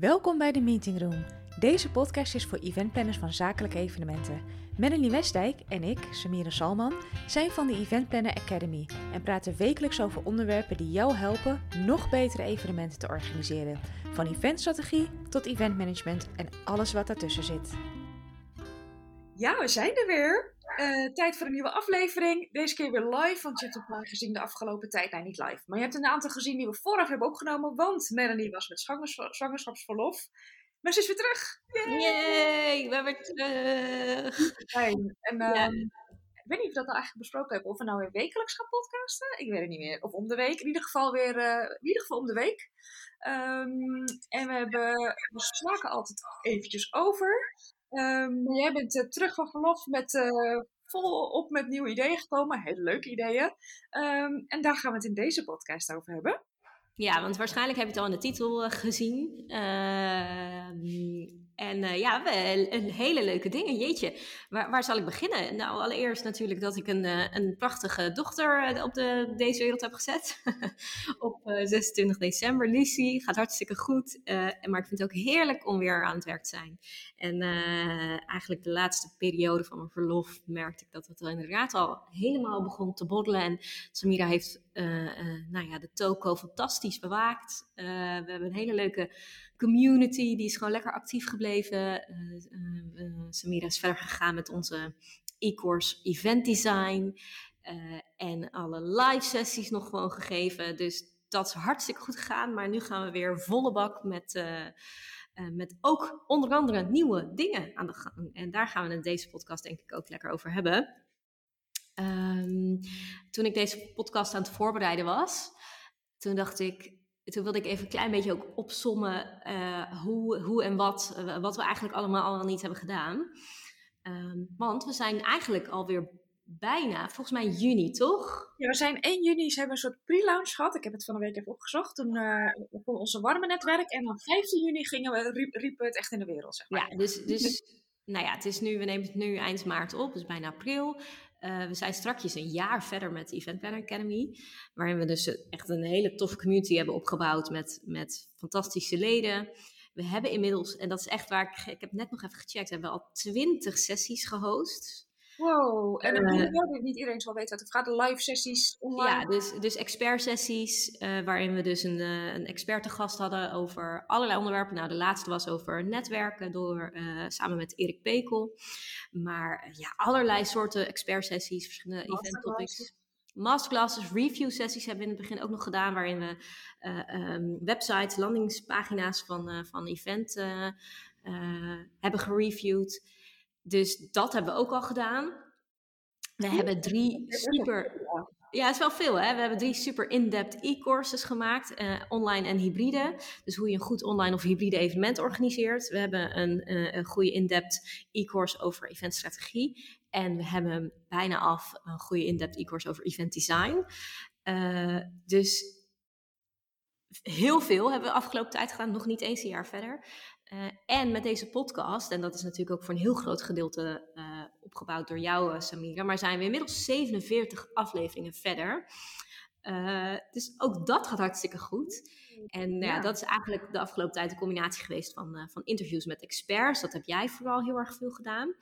Welkom bij de Meeting Room. Deze podcast is voor eventplanners van zakelijke evenementen. Melanie Westdijk en ik, Samira Salman, zijn van de Event Planner Academy en praten wekelijks over onderwerpen die jou helpen nog betere evenementen te organiseren. Van eventstrategie tot eventmanagement en alles wat daartussen zit. Ja, we zijn er weer. Uh, tijd voor een nieuwe aflevering. Deze keer weer live, want je hebt een paar gezien de afgelopen tijd. Nee, niet live. Maar je hebt een aantal gezien die we vooraf hebben opgenomen, want Melanie was met zwangerschapsverlof. Maar ze is weer terug. Yay, we hebben weer terug. Fijn. En uh, ik weet niet of we dat nou eigenlijk besproken hebben. Of we nou weer wekelijks gaan podcasten. Ik weet het niet meer. Of om de week. In ieder geval weer, uh, in ieder geval om de week. Um, en we hebben, we slaken altijd eventjes over. Um, jij bent uh, terug van verlof met uh, volop met nieuwe ideeën gekomen. Hele leuke ideeën. Um, en daar gaan we het in deze podcast over hebben. Ja, want waarschijnlijk heb je het al in de titel uh, en ja, we, een hele leuke dingen. Jeetje, waar, waar, zal ik beginnen? Nou, allereerst natuurlijk dat ik een, een prachtige dochter op de, deze wereld heb gezet. op 26 december. Lucie, gaat hartstikke goed. maar ik vind het ook heerlijk om weer aan het werk te zijn. En uh, eigenlijk de laatste periode van mijn verlof merkte ik dat het inderdaad al helemaal begon te boddelen. En Samira heeft uh, uh, nou ja, de toko fantastisch bewaakt. we hebben een hele leuke community, die is gewoon lekker actief gebleven. Samira is verder gegaan met onze e-course event design. en alle live sessies nog gewoon gegeven. Dus dat is hartstikke goed gegaan. Maar nu gaan we weer volle bak met met ook onder andere nieuwe dingen aan de gang. En daar gaan we in deze podcast denk ik ook lekker over hebben. Um, toen ik deze podcast aan het voorbereiden was, toen dacht ik, toen wilde ik even een klein beetje ook opsommen uh, hoe, hoe en wat, uh, wat we eigenlijk allemaal al niet hebben gedaan. Um, want we zijn eigenlijk alweer bijna, volgens mij juni, toch? Ja, we zijn 1 juni, ze hebben een soort pre-launch gehad. Ik heb het van de week even opgezocht. Toen uh, onze warme netwerk. En dan 15 juni gingen we, riep, riepen het echt in de wereld, zeg maar. Ja, dus, dus nou ja, het is nu, we nemen het nu eind maart op, dus bijna april. Uh, we zijn strakjes een jaar verder met de Event Planner Academy. Waarin we dus echt een hele toffe community hebben opgebouwd met, met fantastische leden. We hebben inmiddels, en dat is echt waar ik, ik heb net nog even gecheckt, hebben we al 20 sessies gehost. Wow, en dan uh, wel niet iedereen zal weten wat het gaat. Live sessies online. Ja, dus, dus expert sessies, uh, waarin we dus een, uh, een expert te gast hadden over allerlei onderwerpen. Nou, de laatste was over netwerken door, samen met Erik Pekel. Maar ja, allerlei soorten expert sessies, verschillende event topics. Masterclasses, review sessies hebben we in het begin ook nog gedaan, waarin we um, websites, landingspagina's van, van event hebben gereviewd. Dus dat hebben we ook al gedaan. We hebben drie super. Ja, het is wel veel hè. We hebben drie super in-depth e-courses gemaakt, uh, online en hybride. Dus hoe je een goed online of hybride evenement organiseert. We hebben een, uh, een goede in-depth e-course over eventstrategie. En we hebben bijna af een goede in-depth e-course over event design. Uh, dus heel veel hebben we afgelopen tijd gedaan, nog niet eens een jaar verder. Uh, en met deze podcast, en dat is natuurlijk ook voor een heel groot gedeelte uh, opgebouwd door jou, uh, Samira, maar zijn we inmiddels 47 afleveringen verder. dus ook dat gaat hartstikke goed. En ja. ja. dat is eigenlijk de afgelopen tijd een combinatie geweest van, van interviews met experts. Dat heb jij vooral heel erg veel gedaan.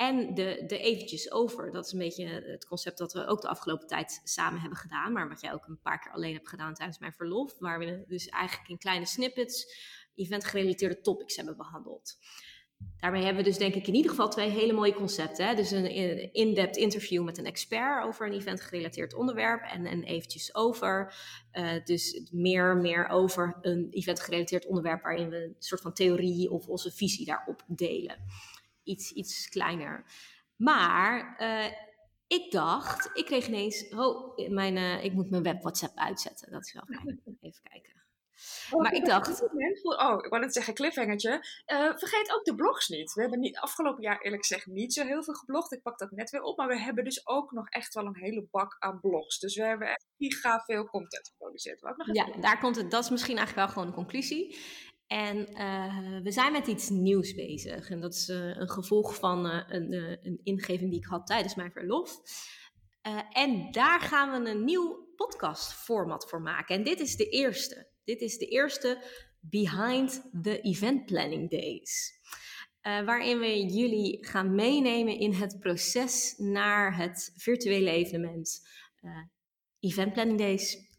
En de, de eventjes over, dat is een beetje het concept dat we ook de afgelopen tijd samen hebben gedaan. Maar wat jij ook een paar keer alleen hebt gedaan tijdens mijn verlof. Waar we dus eigenlijk in kleine snippets event-gerelateerde topics hebben behandeld. Daarmee hebben we dus denk ik in ieder geval twee hele mooie concepten. Hè? Dus een in-depth interview met een expert over een event-gerelateerd onderwerp. En, en eventjes over, uh, dus meer, meer over een event-gerelateerd onderwerp waarin we een soort van theorie of onze visie daarop delen. Iets, iets kleiner. Maar uh, ik dacht, ik kreeg ineens, oh, mijn, uh, ik moet mijn web WhatsApp uitzetten. Dat is wel fijn. Even kijken. Oh, maar ik dacht. Oh, ik wou net zeggen, cliffhangertje. Uh, vergeet ook de blogs niet. We hebben niet, afgelopen jaar eerlijk gezegd niet zo heel veel geblogd. Ik pak dat net weer op. Maar we hebben dus ook nog echt wel een hele bak aan blogs. Dus we hebben echt giga veel content geproduceerd. Nog ja, daar komt het. Dat is misschien eigenlijk wel gewoon een conclusie. En uh, we zijn met iets nieuws bezig. En dat is uh, een gevolg van uh, een, een, ingeving die ik had tijdens mijn verlof. en daar gaan we een nieuw podcastformat voor maken. En dit is de eerste. Dit is de eerste Behind the Event Planning Days. Waarin we jullie gaan meenemen in het proces naar het virtuele evenement. Event Planning Days.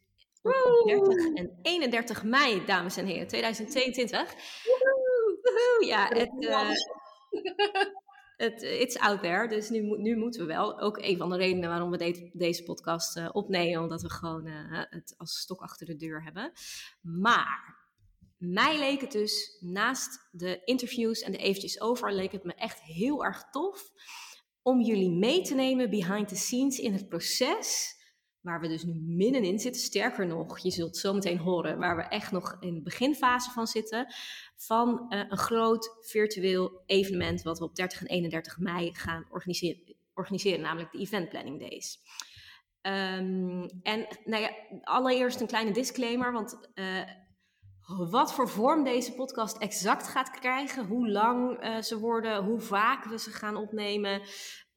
Op 30 en 31 mei, dames en heren, 2022. Woehoe! Ja, het, uh, het, it's out there, dus nu, nu moeten we wel. Ook een van de redenen waarom we de, deze podcast uh, opnemen, omdat we gewoon uh, het als stok achter de deur hebben. Maar mij leek het dus, naast de interviews en de eventjes over, leek het me echt heel erg tof om jullie mee te nemen behind the scenes in het proces waar we dus nu middenin zitten. Sterker nog, je zult zo meteen horen waar we echt nog in de beginfase van zitten. Van uh, een groot virtueel evenement wat we op 30 en 31 mei gaan organiseren, namelijk de Event Planning Days. Um, en nou ja, allereerst een kleine disclaimer, want uh, wat voor vorm deze podcast exact gaat krijgen, hoe lang uh, ze worden, hoe vaak we ze gaan opnemen,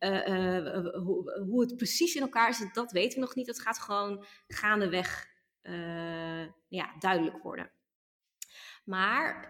uh, uh, hoe, hoe, het precies in elkaar zit, dat weten we nog niet. Dat gaat gewoon gaandeweg ja, duidelijk worden. Maar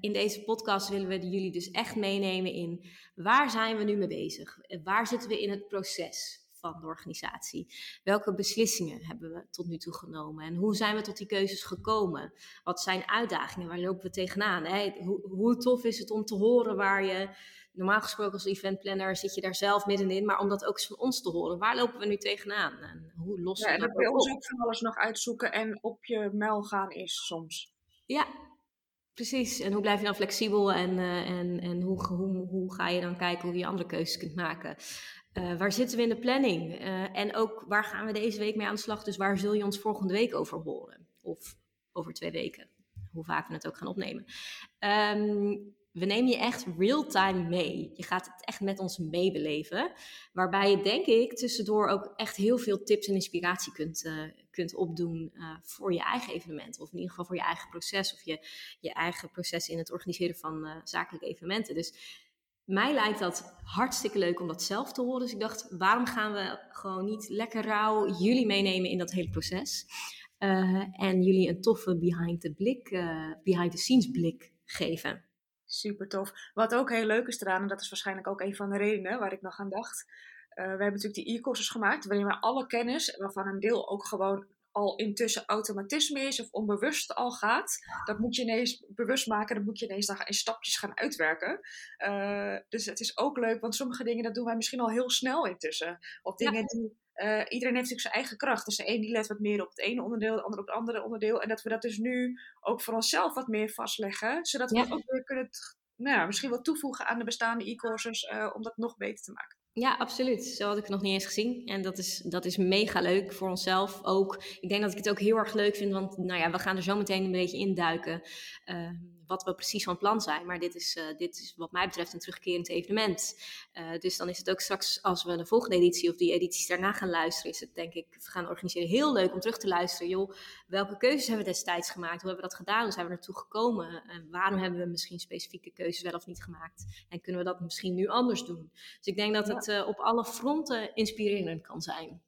in deze podcast willen we jullie dus echt meenemen in waar zijn we nu mee bezig? Waar zitten we in het proces? van de organisatie? Welke beslissingen hebben we tot nu toe genomen? En hoe zijn we tot die keuzes gekomen? Wat zijn uitdagingen? Waar lopen we tegenaan? Hoe, hoe tof is het om te horen waar je normaal gesproken als eventplanner zit je daar zelf middenin, maar om dat ook eens van ons te horen. Waar lopen we nu tegenaan? En hoe lossen ja, we dat bij ons ook van alles nog uitzoeken en op je muil gaan is soms. Ja, precies. En hoe blijf je dan flexibel en, uh, en, en hoe, hoe, hoe ga je dan kijken hoe je andere keuzes kunt maken? Uh, waar zitten we in de planning? Uh, en ook waar gaan we deze week mee aan de slag? Dus waar zul je ons volgende week over horen? Of over twee weken, hoe vaak we het ook gaan opnemen. Um, we nemen je echt real-time mee. Je gaat het echt met ons meebeleven. Waarbij je, denk ik, tussendoor ook echt heel veel tips en inspiratie kunt, uh, kunt opdoen uh, voor je eigen evenement. Of in ieder geval voor je eigen proces. Of je, je eigen proces in het organiseren van uh, zakelijke evenementen. Dus mij lijkt dat hartstikke leuk om dat zelf te horen. Dus ik dacht, waarom gaan we gewoon niet lekker rauw jullie meenemen in dat hele proces? en jullie een toffe behind the, blik, behind the scenes blik geven. Super tof. Wat ook heel leuk is eraan, en dat is waarschijnlijk ook een van de redenen waar ik nog aan dacht. Uh, we hebben natuurlijk die e-courses gemaakt, waarin we alle kennis, waarvan een deel ook gewoon al intussen automatisme is of onbewust al gaat. Dat moet je ineens bewust maken, dat moet je ineens dan in stapjes gaan uitwerken. Uh, dus het is ook leuk, want sommige dingen dat doen wij misschien al heel snel intussen. Of dingen ja. die uh, iedereen heeft natuurlijk zijn eigen kracht. Dus de een die let wat meer op het ene onderdeel, de ander op het andere onderdeel. En dat we dat dus nu ook voor onszelf wat meer vastleggen. Zodat we ja. ook weer kunnen nou, misschien wat toevoegen aan de bestaande e-courses uh, om dat nog beter te maken. Ja, absoluut. Zo had ik het nog niet eens gezien. En dat is, dat is mega leuk voor onszelf ook. Ik denk dat ik het ook heel erg leuk vind, want nou ja, we gaan er zo meteen een beetje induiken. Uh, wat we precies van plan zijn. Maar dit is, uh, dit is wat mij betreft een terugkerend evenement. Uh, dus dan is het ook straks, als we de volgende editie of die edities daarna gaan luisteren, is het denk ik, we gaan organiseren, heel leuk om terug te luisteren. Joh, welke keuzes hebben we destijds gemaakt? Hoe hebben we dat gedaan? Hoe zijn we naartoe gekomen? En waarom hebben we misschien specifieke keuzes wel of niet gemaakt? En kunnen we dat misschien nu anders doen? Dus ik denk dat het uh, op alle fronten inspirerend kan zijn.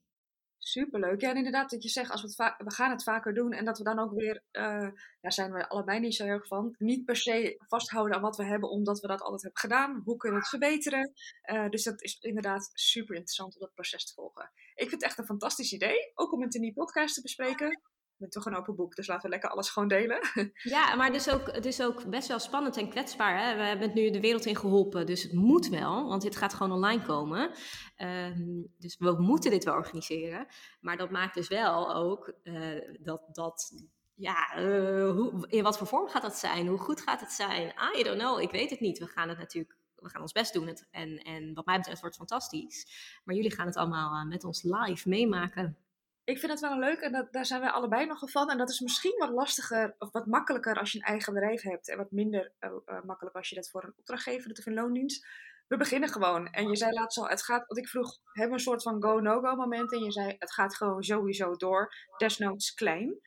Superleuk. Ja, en inderdaad, dat je zegt, als we, het we gaan het vaker doen en dat we dan ook weer, uh, daar zijn we allebei niet zo erg van, niet per se vasthouden aan wat we hebben, omdat we dat altijd hebben gedaan. Hoe kunnen we het verbeteren? Uh, dus dat is inderdaad super interessant om dat proces te volgen. Ik vind het echt een fantastisch idee, ook om het in die podcast te bespreken ben toch een open boek, dus laten we lekker alles gewoon delen. Ja, maar het is ook, het is ook best wel spannend en kwetsbaar. Hè? We hebben het nu de wereld in geholpen, dus het moet wel, want dit gaat gewoon online komen. Um, dus we moeten dit wel organiseren. Maar dat maakt dus wel ook uh, dat, dat ja, uh, hoe, in wat voor vorm gaat dat zijn? Hoe goed gaat het zijn? I don't know, ik weet het niet. We gaan het natuurlijk we gaan ons best doen. Het, en, en wat mij betreft wordt het fantastisch. Maar jullie gaan het allemaal uh, met ons live meemaken ik vind het wel leuk en dat, daar zijn wij allebei nogal van. En dat is misschien wat lastiger of wat makkelijker als je een eigen bedrijf hebt. En wat minder uh, uh, makkelijk als je dat voor een opdrachtgever doet of een loondienst. We beginnen gewoon. En je zei laatst al, het gaat, want ik vroeg, hebben we een soort van go-no-go moment? En je zei, het gaat gewoon sowieso door, desnoods klein.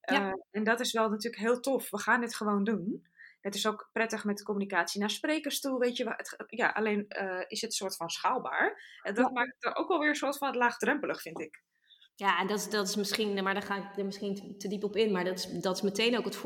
Ja. Uh, en dat is wel natuurlijk heel tof. We gaan dit gewoon doen. Het is ook prettig met de communicatie naar sprekers toe, weet je. Het, ja, alleen is het een soort van schaalbaar. En dat ja. maakt het ook wel weer een soort van laagdrempelig, vind ik. Ja, en dat is, dat is misschien, maar daar ga ik er misschien te diep op in, maar dat is, dat is meteen ook het,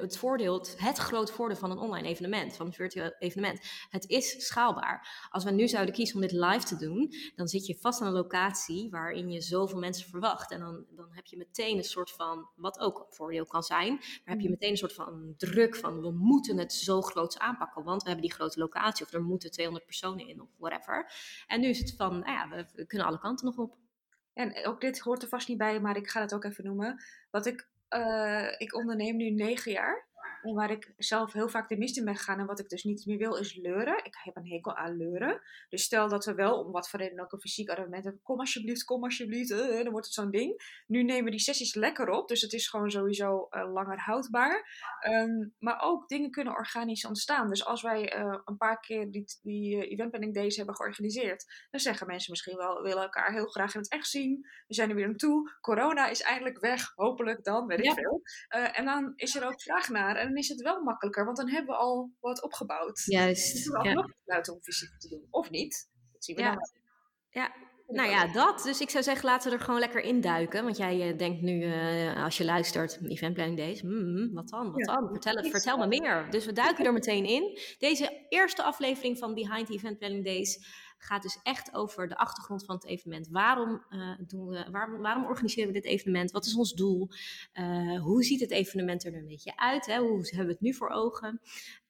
het voordeel, het, het groot voordeel van een online evenement, van een virtueel evenement. Het is schaalbaar. Als we nu zouden kiezen om dit live te doen, dan zit je vast aan een locatie waarin je zoveel mensen verwacht. En dan, dan heb je meteen een soort van, wat ook een voordeel kan zijn, maar heb je mm. meteen een soort van druk van we moeten het zo groot aanpakken, want we hebben die grote locatie of er moeten 200 personen in of whatever. En nu is het van, nou ja, we, we kunnen alle kanten nog op. En ook dit hoort er vast niet bij, maar ik ga het ook even noemen. Wat ik, uh, ik onderneem nu negen jaar. En waar ik zelf heel vaak de mist in ben gegaan en wat ik dus niet meer wil, is leuren. Ik heb een hekel aan leuren. Dus stel dat we wel, om wat voor reden ook een fysiek argument hebben, kom alsjeblieft, kom alsjeblieft, uh, dan wordt het zo'n ding. Nu nemen we die sessies lekker op, dus het is gewoon sowieso uh, langer houdbaar. Um, maar ook dingen kunnen organisch ontstaan. Dus als wij uh, een paar keer die, die event planning days hebben georganiseerd, dan zeggen mensen misschien wel, we willen elkaar heel graag in het echt zien. We zijn er weer aan toe. Corona is eindelijk weg, hopelijk dan, weet ik ja. veel. en dan is er ook vraag naar. En dan is het wel makkelijker, want dan hebben we al wat opgebouwd. Juist. Dus we ja. nog om fysiek te doen. Of niet. Dat zien we ja. dan. Ja, nou ja, dat. Dus ik zou zeggen, laten we er gewoon lekker induiken. Want jij uh, denkt nu, uh, als je luistert, event planning days, mm, wat dan, wat ja. dan? Vertel, het, vertel me meer. Dus we duiken er meteen in. Deze eerste aflevering van Behind Event Planning Days gaat dus echt over de achtergrond van het evenement. Waarom, uh, doen we, waarom, waarom, organiseren we dit evenement? Wat is ons doel? Uh, hoe ziet het evenement er een beetje uit? Hè? Hoe hebben we het nu voor ogen?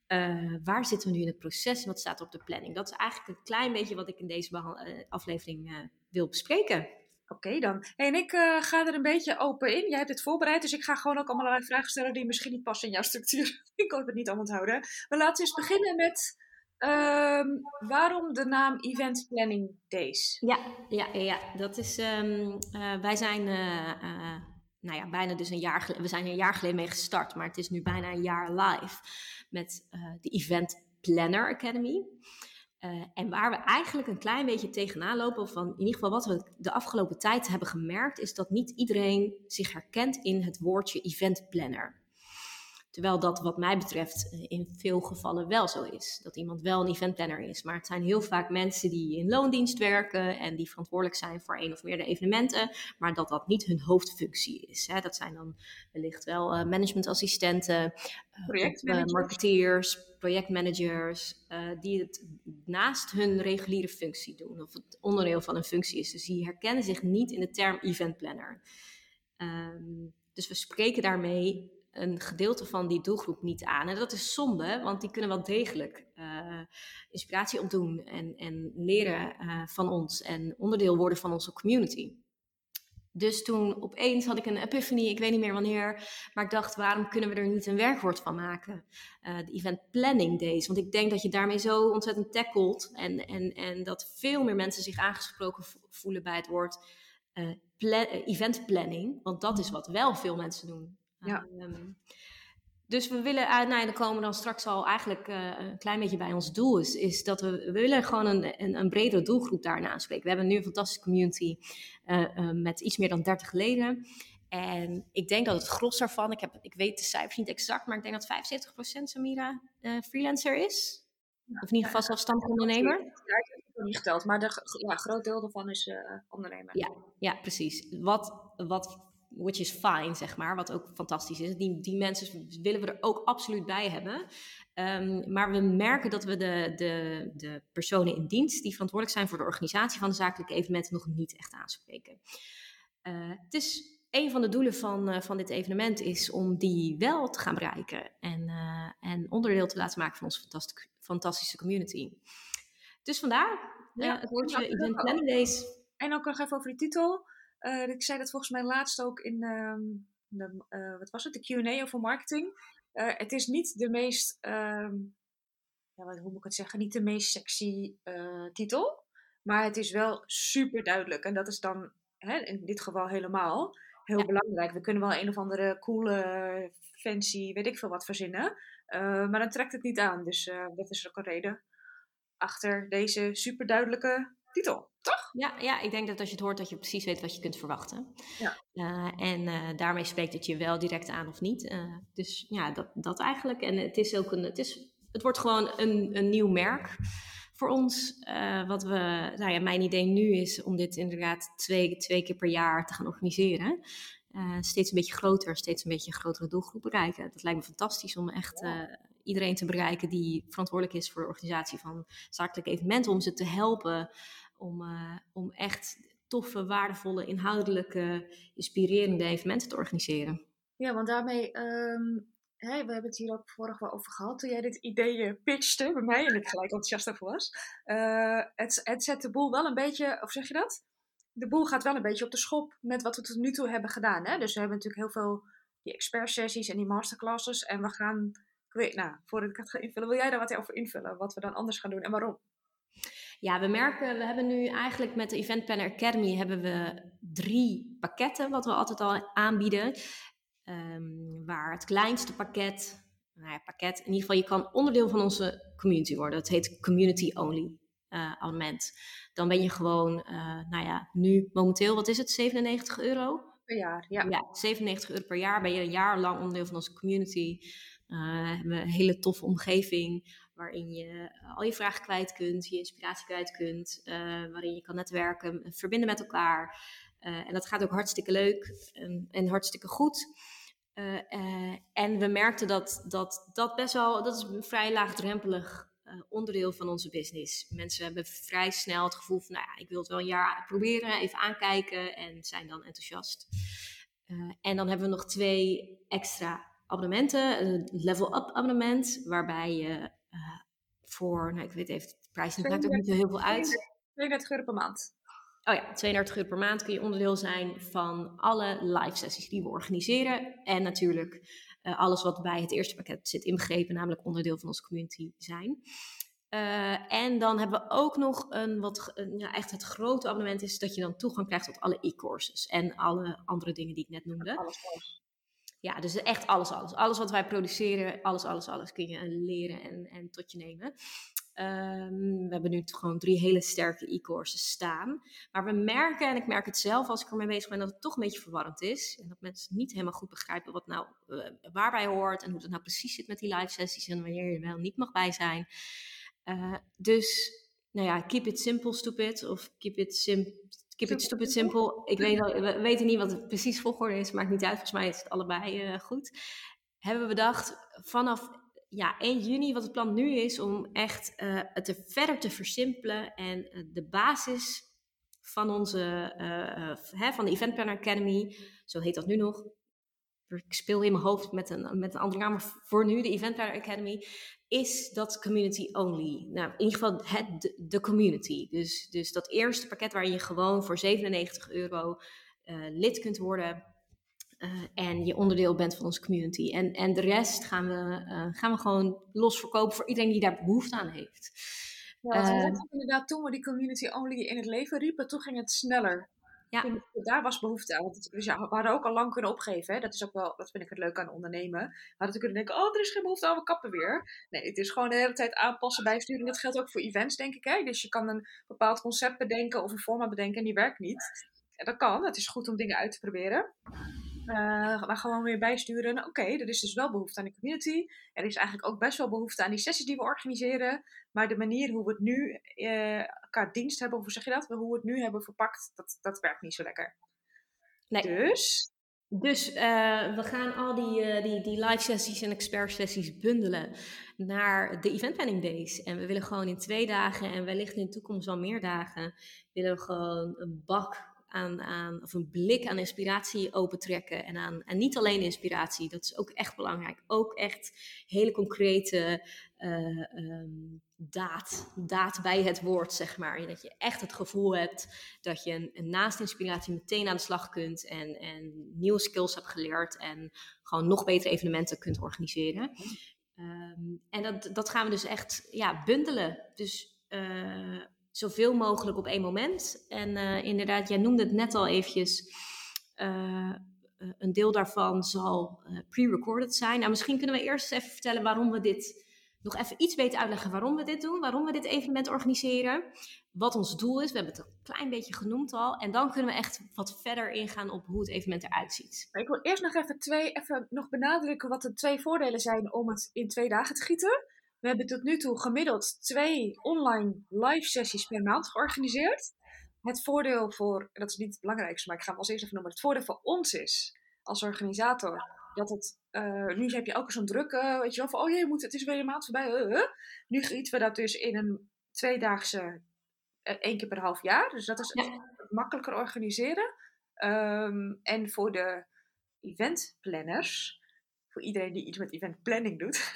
Uh, waar zitten we nu in het proces en wat staat er op de planning? Dat is eigenlijk een klein beetje wat ik in deze aflevering wil bespreken. Oké dan. en ik ga er een beetje open in. Jij hebt het voorbereid, dus ik ga gewoon ook allemaal vragen stellen die misschien niet passen in jouw structuur. ik kan het niet allemaal onthouden. Maar laten we eens beginnen met Um, waarom de naam Event Planning Days? Ja, ja, ja dat is. Um, uh, wij zijn. Uh, uh, nou ja, bijna dus een jaar geleden. We zijn een jaar geleden mee gestart, maar het is nu bijna een jaar live met de Event Planner Academy. en waar we eigenlijk een klein beetje tegenaan lopen, van in ieder geval wat we de afgelopen tijd hebben gemerkt, is dat niet iedereen zich herkent in het woordje event planner. Terwijl dat wat mij betreft eh, in veel gevallen wel zo is. Dat iemand wel een eventplanner is. Maar het zijn heel vaak mensen die in loondienst werken en die verantwoordelijk zijn voor één of meerdere evenementen. Maar dat dat niet hun hoofdfunctie is. Hè. Dat zijn dan wellicht wel uh, managementassistenten, uh, marketeers, projectmanagers. Uh, die het naast hun reguliere functie doen. Of het onderdeel van een functie is. Dus die herkennen zich niet in de term eventplanner. Um, dus we spreken daarmee een gedeelte van die doelgroep niet aan. En dat is zonde, want die kunnen wel degelijk uh, inspiratie opdoen en, en leren uh, van ons en onderdeel worden van onze community. Dus toen opeens had ik een epiphany, ik weet niet meer wanneer, maar ik dacht, waarom kunnen we er niet een werkwoord van maken? Uh, de event planning days, want ik denk dat je daarmee zo ontzettend tackelt en, en, en dat veel meer mensen zich aangesproken voelen bij het woord pla event planning, want dat is wat wel veel mensen doen. Ja. Um, dus we willen, uh, nou ja, dan komen dan straks al eigenlijk uh, een klein beetje bij ons doel, is, is dat we, we willen gewoon een, een, een bredere doelgroep daarna aanspreken. We hebben nu een fantastische community uh, met iets meer dan 30 leden. En ik denk dat het gros daarvan, ik, heb, ik weet de cijfers niet exact, maar ik denk dat 75% Samira freelancer is. Of in ieder geval zelfstandig ondernemer. Ja, ik heb het niet geteld, maar de ja, groot deel daarvan is ondernemer. Ja, ja, precies. Wat, wat which is fine, zeg maar, wat ook fantastisch is. Die, die mensen willen we er ook absoluut bij hebben. Um, maar we merken dat we de, de, de personen in dienst die verantwoordelijk zijn voor de organisatie van de zakelijke evenementen nog niet echt aanspreken. Uh, het is een van de doelen van, uh, van dit evenement is om die wel te gaan bereiken en, uh, en onderdeel te laten maken van onze fantastische, fantastische community. Dus vandaar ja, het woordje Event Planning Days. En ook nog even over die titel. Uh, ik zei dat volgens mij laatst ook in um, de, uh, wat was het, de Q&A over marketing. Uh, het is niet de meest, um, ja, hoe moet ik het zeggen, niet de meest sexy titel. Maar het is wel super duidelijk. En dat is dan hè, in dit geval helemaal heel ja. belangrijk. We kunnen wel een of andere coole, fancy, weet ik veel wat verzinnen. maar dan trekt het niet aan. Dus dat is ook een reden achter deze super duidelijke titel, toch? Ja, ja, ik denk dat als je het hoort dat je precies weet wat je kunt verwachten. Ja. Uh, en uh, daarmee spreekt het je wel direct aan of niet. Uh, dus ja, dat, dat eigenlijk. En het is ook een, het, is, het wordt gewoon een, een nieuw merk voor ons. wat we, nou ja, mijn idee nu is om dit inderdaad twee, twee keer per jaar te gaan organiseren. steeds een beetje groter, steeds een beetje een grotere doelgroep bereiken. Dat lijkt me fantastisch om echt iedereen te bereiken die verantwoordelijk is voor de organisatie van zakelijke evenementen. Om ze te helpen om, om echt toffe, waardevolle, inhoudelijke, inspirerende evenementen te organiseren. Ja, want daarmee, um, we hebben het hier ook vorig wel over gehad, toen jij dit idee pitchte bij mij en ik gelijk enthousiast over was. Uh, het, het zet de boel wel een beetje, of zeg je dat? De boel gaat wel een beetje op de schop met wat we tot nu toe hebben gedaan. Hè? Dus we hebben natuurlijk heel veel die expertsessies en die masterclasses. En we gaan, ik weet, nou, voordat ik het ga invullen, wil jij daar wat over invullen? Wat we dan anders gaan doen en waarom? Ja, we merken, we hebben nu eigenlijk met de Event Planner Academy hebben we drie pakketten wat we altijd al aanbieden. Um, waar het kleinste pakket, nou ja, pakket, in ieder geval je kan onderdeel van onze community worden. Dat heet Community Only uh, abonnement. Dan ben je gewoon, uh, nou ja, nu momenteel, wat is het, 97 euro? Per jaar, ja. Ja, 97 euro per jaar ben je een jaar lang onderdeel van onze community. Uh, hebben we een hele toffe omgeving waarin je al je vragen kwijt kunt, je inspiratie kwijt kunt, uh, waarin je kan netwerken, verbinden met elkaar. En dat gaat ook hartstikke leuk en, en hartstikke goed. En we merkten dat, dat dat best wel, dat is een vrij laagdrempelig onderdeel van onze business. Mensen hebben vrij snel het gevoel van, nou ja, ik wil het wel een jaar proberen, even aankijken en zijn dan enthousiast. en dan hebben we nog twee extra abonnementen. Een level-up abonnement, waarbij je voor, nou ik weet even, de prijs maakt ook niet zo heel veel uit. 32 euro per maand. Oh ja, 32 euro per maand kun je onderdeel zijn van alle live sessies die we organiseren. En natuurlijk uh, alles wat bij het eerste pakket zit inbegrepen, namelijk onderdeel van onze community zijn. Uh, en dan hebben we ook nog een wat een, ja, echt het grote abonnement is dat je dan toegang krijgt tot alle e-courses en alle andere dingen die ik net noemde. Alles, alles. Ja, dus echt alles, alles. Alles wat wij produceren, alles, alles, alles kun je leren en, en tot je nemen. Um, we hebben nu gewoon drie hele sterke e-courses staan. Maar we merken, en ik merk het zelf als ik ermee bezig ben, dat het toch een beetje verwarrend is. En dat mensen niet helemaal goed begrijpen wat nou uh, waarbij hoort en hoe het nou precies zit met die live sessies en wanneer je wel niet mag bij zijn. Uh, dus, nou ja, keep it simple, stupid. Of keep it simple Keep it stupid simple. Ik weet al, we weten niet wat het precies volgorde is, maakt niet uit. Volgens mij is het allebei uh, goed. Hebben we bedacht vanaf ja, 1 juni, wat het plan nu is, om echt uh, het er verder te versimpelen en uh, de basis van onze, hè, van de Event Planner Academy, zo heet dat nu nog. Ik speel in mijn hoofd met een, met een andere naam, maar voor nu de Event Planner Academy is dat community only. Nou, in ieder geval het, de, community. Dus, dus dat eerste pakket waar je gewoon voor 97 euro uh, lid kunt worden. Uh, en je onderdeel bent van onze community. En, en de rest gaan we, uh, gaan we gewoon los verkopen voor iedereen die daar behoefte aan heeft. Ja, inderdaad, toen we die community only in het leven riepen, toen ging het sneller. Ja. daar was behoefte aan. Dus ja, we hadden ook al lang kunnen opgeven. Hè. Dat is ook wel, dat vind ik het leuk aan ondernemen. We hadden kunnen denken, oh, er is geen behoefte aan, we kappen weer. Nee, het is gewoon de hele tijd aanpassen, bijsturen. Dat geldt ook voor events, denk ik. Hè. Dus je kan een bepaald concept bedenken of een format bedenken en die werkt niet. En dat kan. Het is goed om dingen uit te proberen. Uh, maar gewoon weer bijsturen. Oké, okay, er is dus wel behoefte aan de community. Er is eigenlijk ook best wel behoefte aan die sessies die we organiseren. Maar de manier hoe we het nu uh, qua dienst hebben, of hoe zeg je dat? Hoe we het nu hebben verpakt, dat, dat werkt niet zo lekker. Nee. Dus? Dus uh, we gaan al die, die, die live sessies en expert sessies bundelen naar de event planning days. En we willen gewoon in twee dagen en wellicht in de toekomst wel meer dagen, willen we gewoon een bak aan, aan, of een blik aan inspiratie opentrekken. En, aan, en niet alleen inspiratie, dat is ook echt belangrijk. Ook echt hele concrete uh, um, daad, daad bij het woord, zeg maar. Dat je echt het gevoel hebt dat je een, naast inspiratie meteen aan de slag kunt en, en nieuwe skills hebt geleerd en gewoon nog betere evenementen kunt organiseren. Um, en dat, dat gaan we dus echt ja, bundelen. Dus uh, zoveel mogelijk op één moment. En uh, inderdaad, jij noemde het net al eventjes. Uh, een deel daarvan zal uh, pre-recorded zijn. Nou, misschien kunnen we eerst even vertellen waarom we dit. Nog even iets beter uitleggen waarom we dit doen. Waarom we dit evenement organiseren. Wat ons doel is. We hebben het een klein beetje genoemd al. En dan kunnen we echt wat verder ingaan op hoe het evenement eruit ziet. Ik wil eerst nog even, twee, even nog benadrukken wat de twee voordelen zijn om het in twee dagen te gieten. We hebben tot nu toe gemiddeld twee online live sessies per maand georganiseerd. Het voordeel voor, dat is niet het belangrijkste, maar ik ga hem als eerste even noemen. Het voordeel voor ons is, als organisator, dat het, uh, nu heb je elke zo'n druk, uh, weet je wel, van oh je moet, het is weer een maand voorbij. Uh, nu gieten we dat dus in een tweedaagse, één keer per half jaar. Dus dat is makkelijker organiseren. Um, en voor de eventplanners, voor iedereen die iets met event planning doet,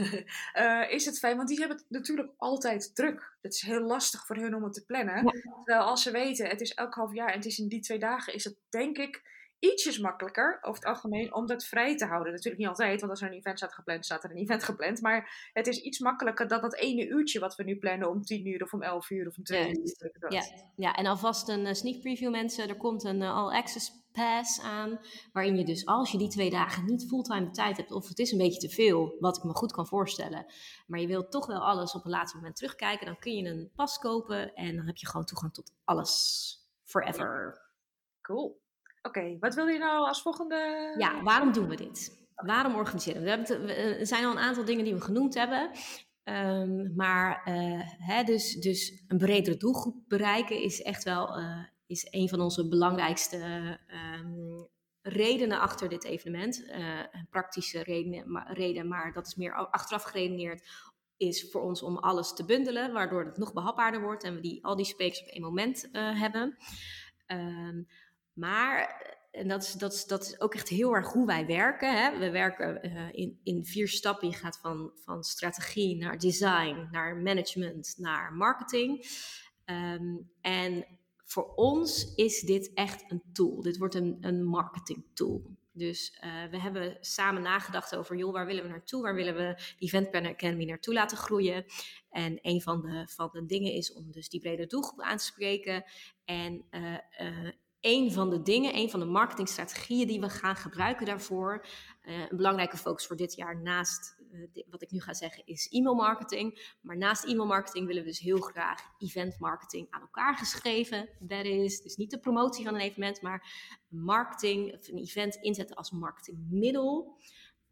uh, is het fijn, want die hebben het natuurlijk altijd druk. Het is heel lastig voor hun om het te plannen. Terwijl als ze weten, het is elk half jaar en het is in die twee dagen, is het denk ik ietsjes makkelijker over het algemeen om dat vrij te houden. Natuurlijk niet altijd, want als er een event staat gepland, staat er een event gepland. Maar het is iets makkelijker dan dat ene uurtje wat we nu plannen om 10 uur of om 11 uur of om 2 uur. Ja, ja, en alvast een uh, sneak preview mensen. Er komt een uh, all access pass aan, waarin je dus als je die twee dagen niet fulltime tijd hebt of het is een beetje te veel, wat ik me goed kan voorstellen, maar je wilt toch wel alles op een laatste moment terugkijken, dan kun je een pas kopen en dan heb je gewoon toegang tot alles forever. Cool. Oké, wat wil je nou als volgende? Ja, waarom doen we dit? Waarom organiseren we? We Er zijn al een aantal dingen die we genoemd hebben. Um, maar uh, hè, dus, dus een bredere doelgroep bereiken is echt wel uh, is een van onze belangrijkste um, redenen achter dit evenement. Uh, een praktische reden maar, reden, maar dat is meer achteraf geredeneerd, is voor ons om alles te bundelen, waardoor het nog behapbaarder wordt en we die, al die sprekers op één moment hebben. Um, maar, en dat is, dat, is, dat is ook echt heel erg hoe wij werken. Hè? We werken in, in vier stappen. Je gaat van, van strategie naar design, naar management, naar marketing. Um, en voor ons is dit echt een tool. Dit wordt een, een marketing tool. Dus uh, we hebben samen nagedacht over, joh, waar willen we naartoe? Waar willen we die Event Planner Academy naartoe laten groeien? En een van de, van de dingen is om dus die brede doelgroep aan te spreken. En uh, uh, een van de dingen, een van de marketingstrategieën die we gaan gebruiken daarvoor. Een belangrijke focus voor dit jaar naast uh, wat ik nu ga zeggen is e-mail marketing. Maar naast e-mail marketing willen we dus heel graag event marketing aan elkaar geschreven. Dat is dus niet de promotie van een evenement, maar marketing een event inzetten als marketingmiddel.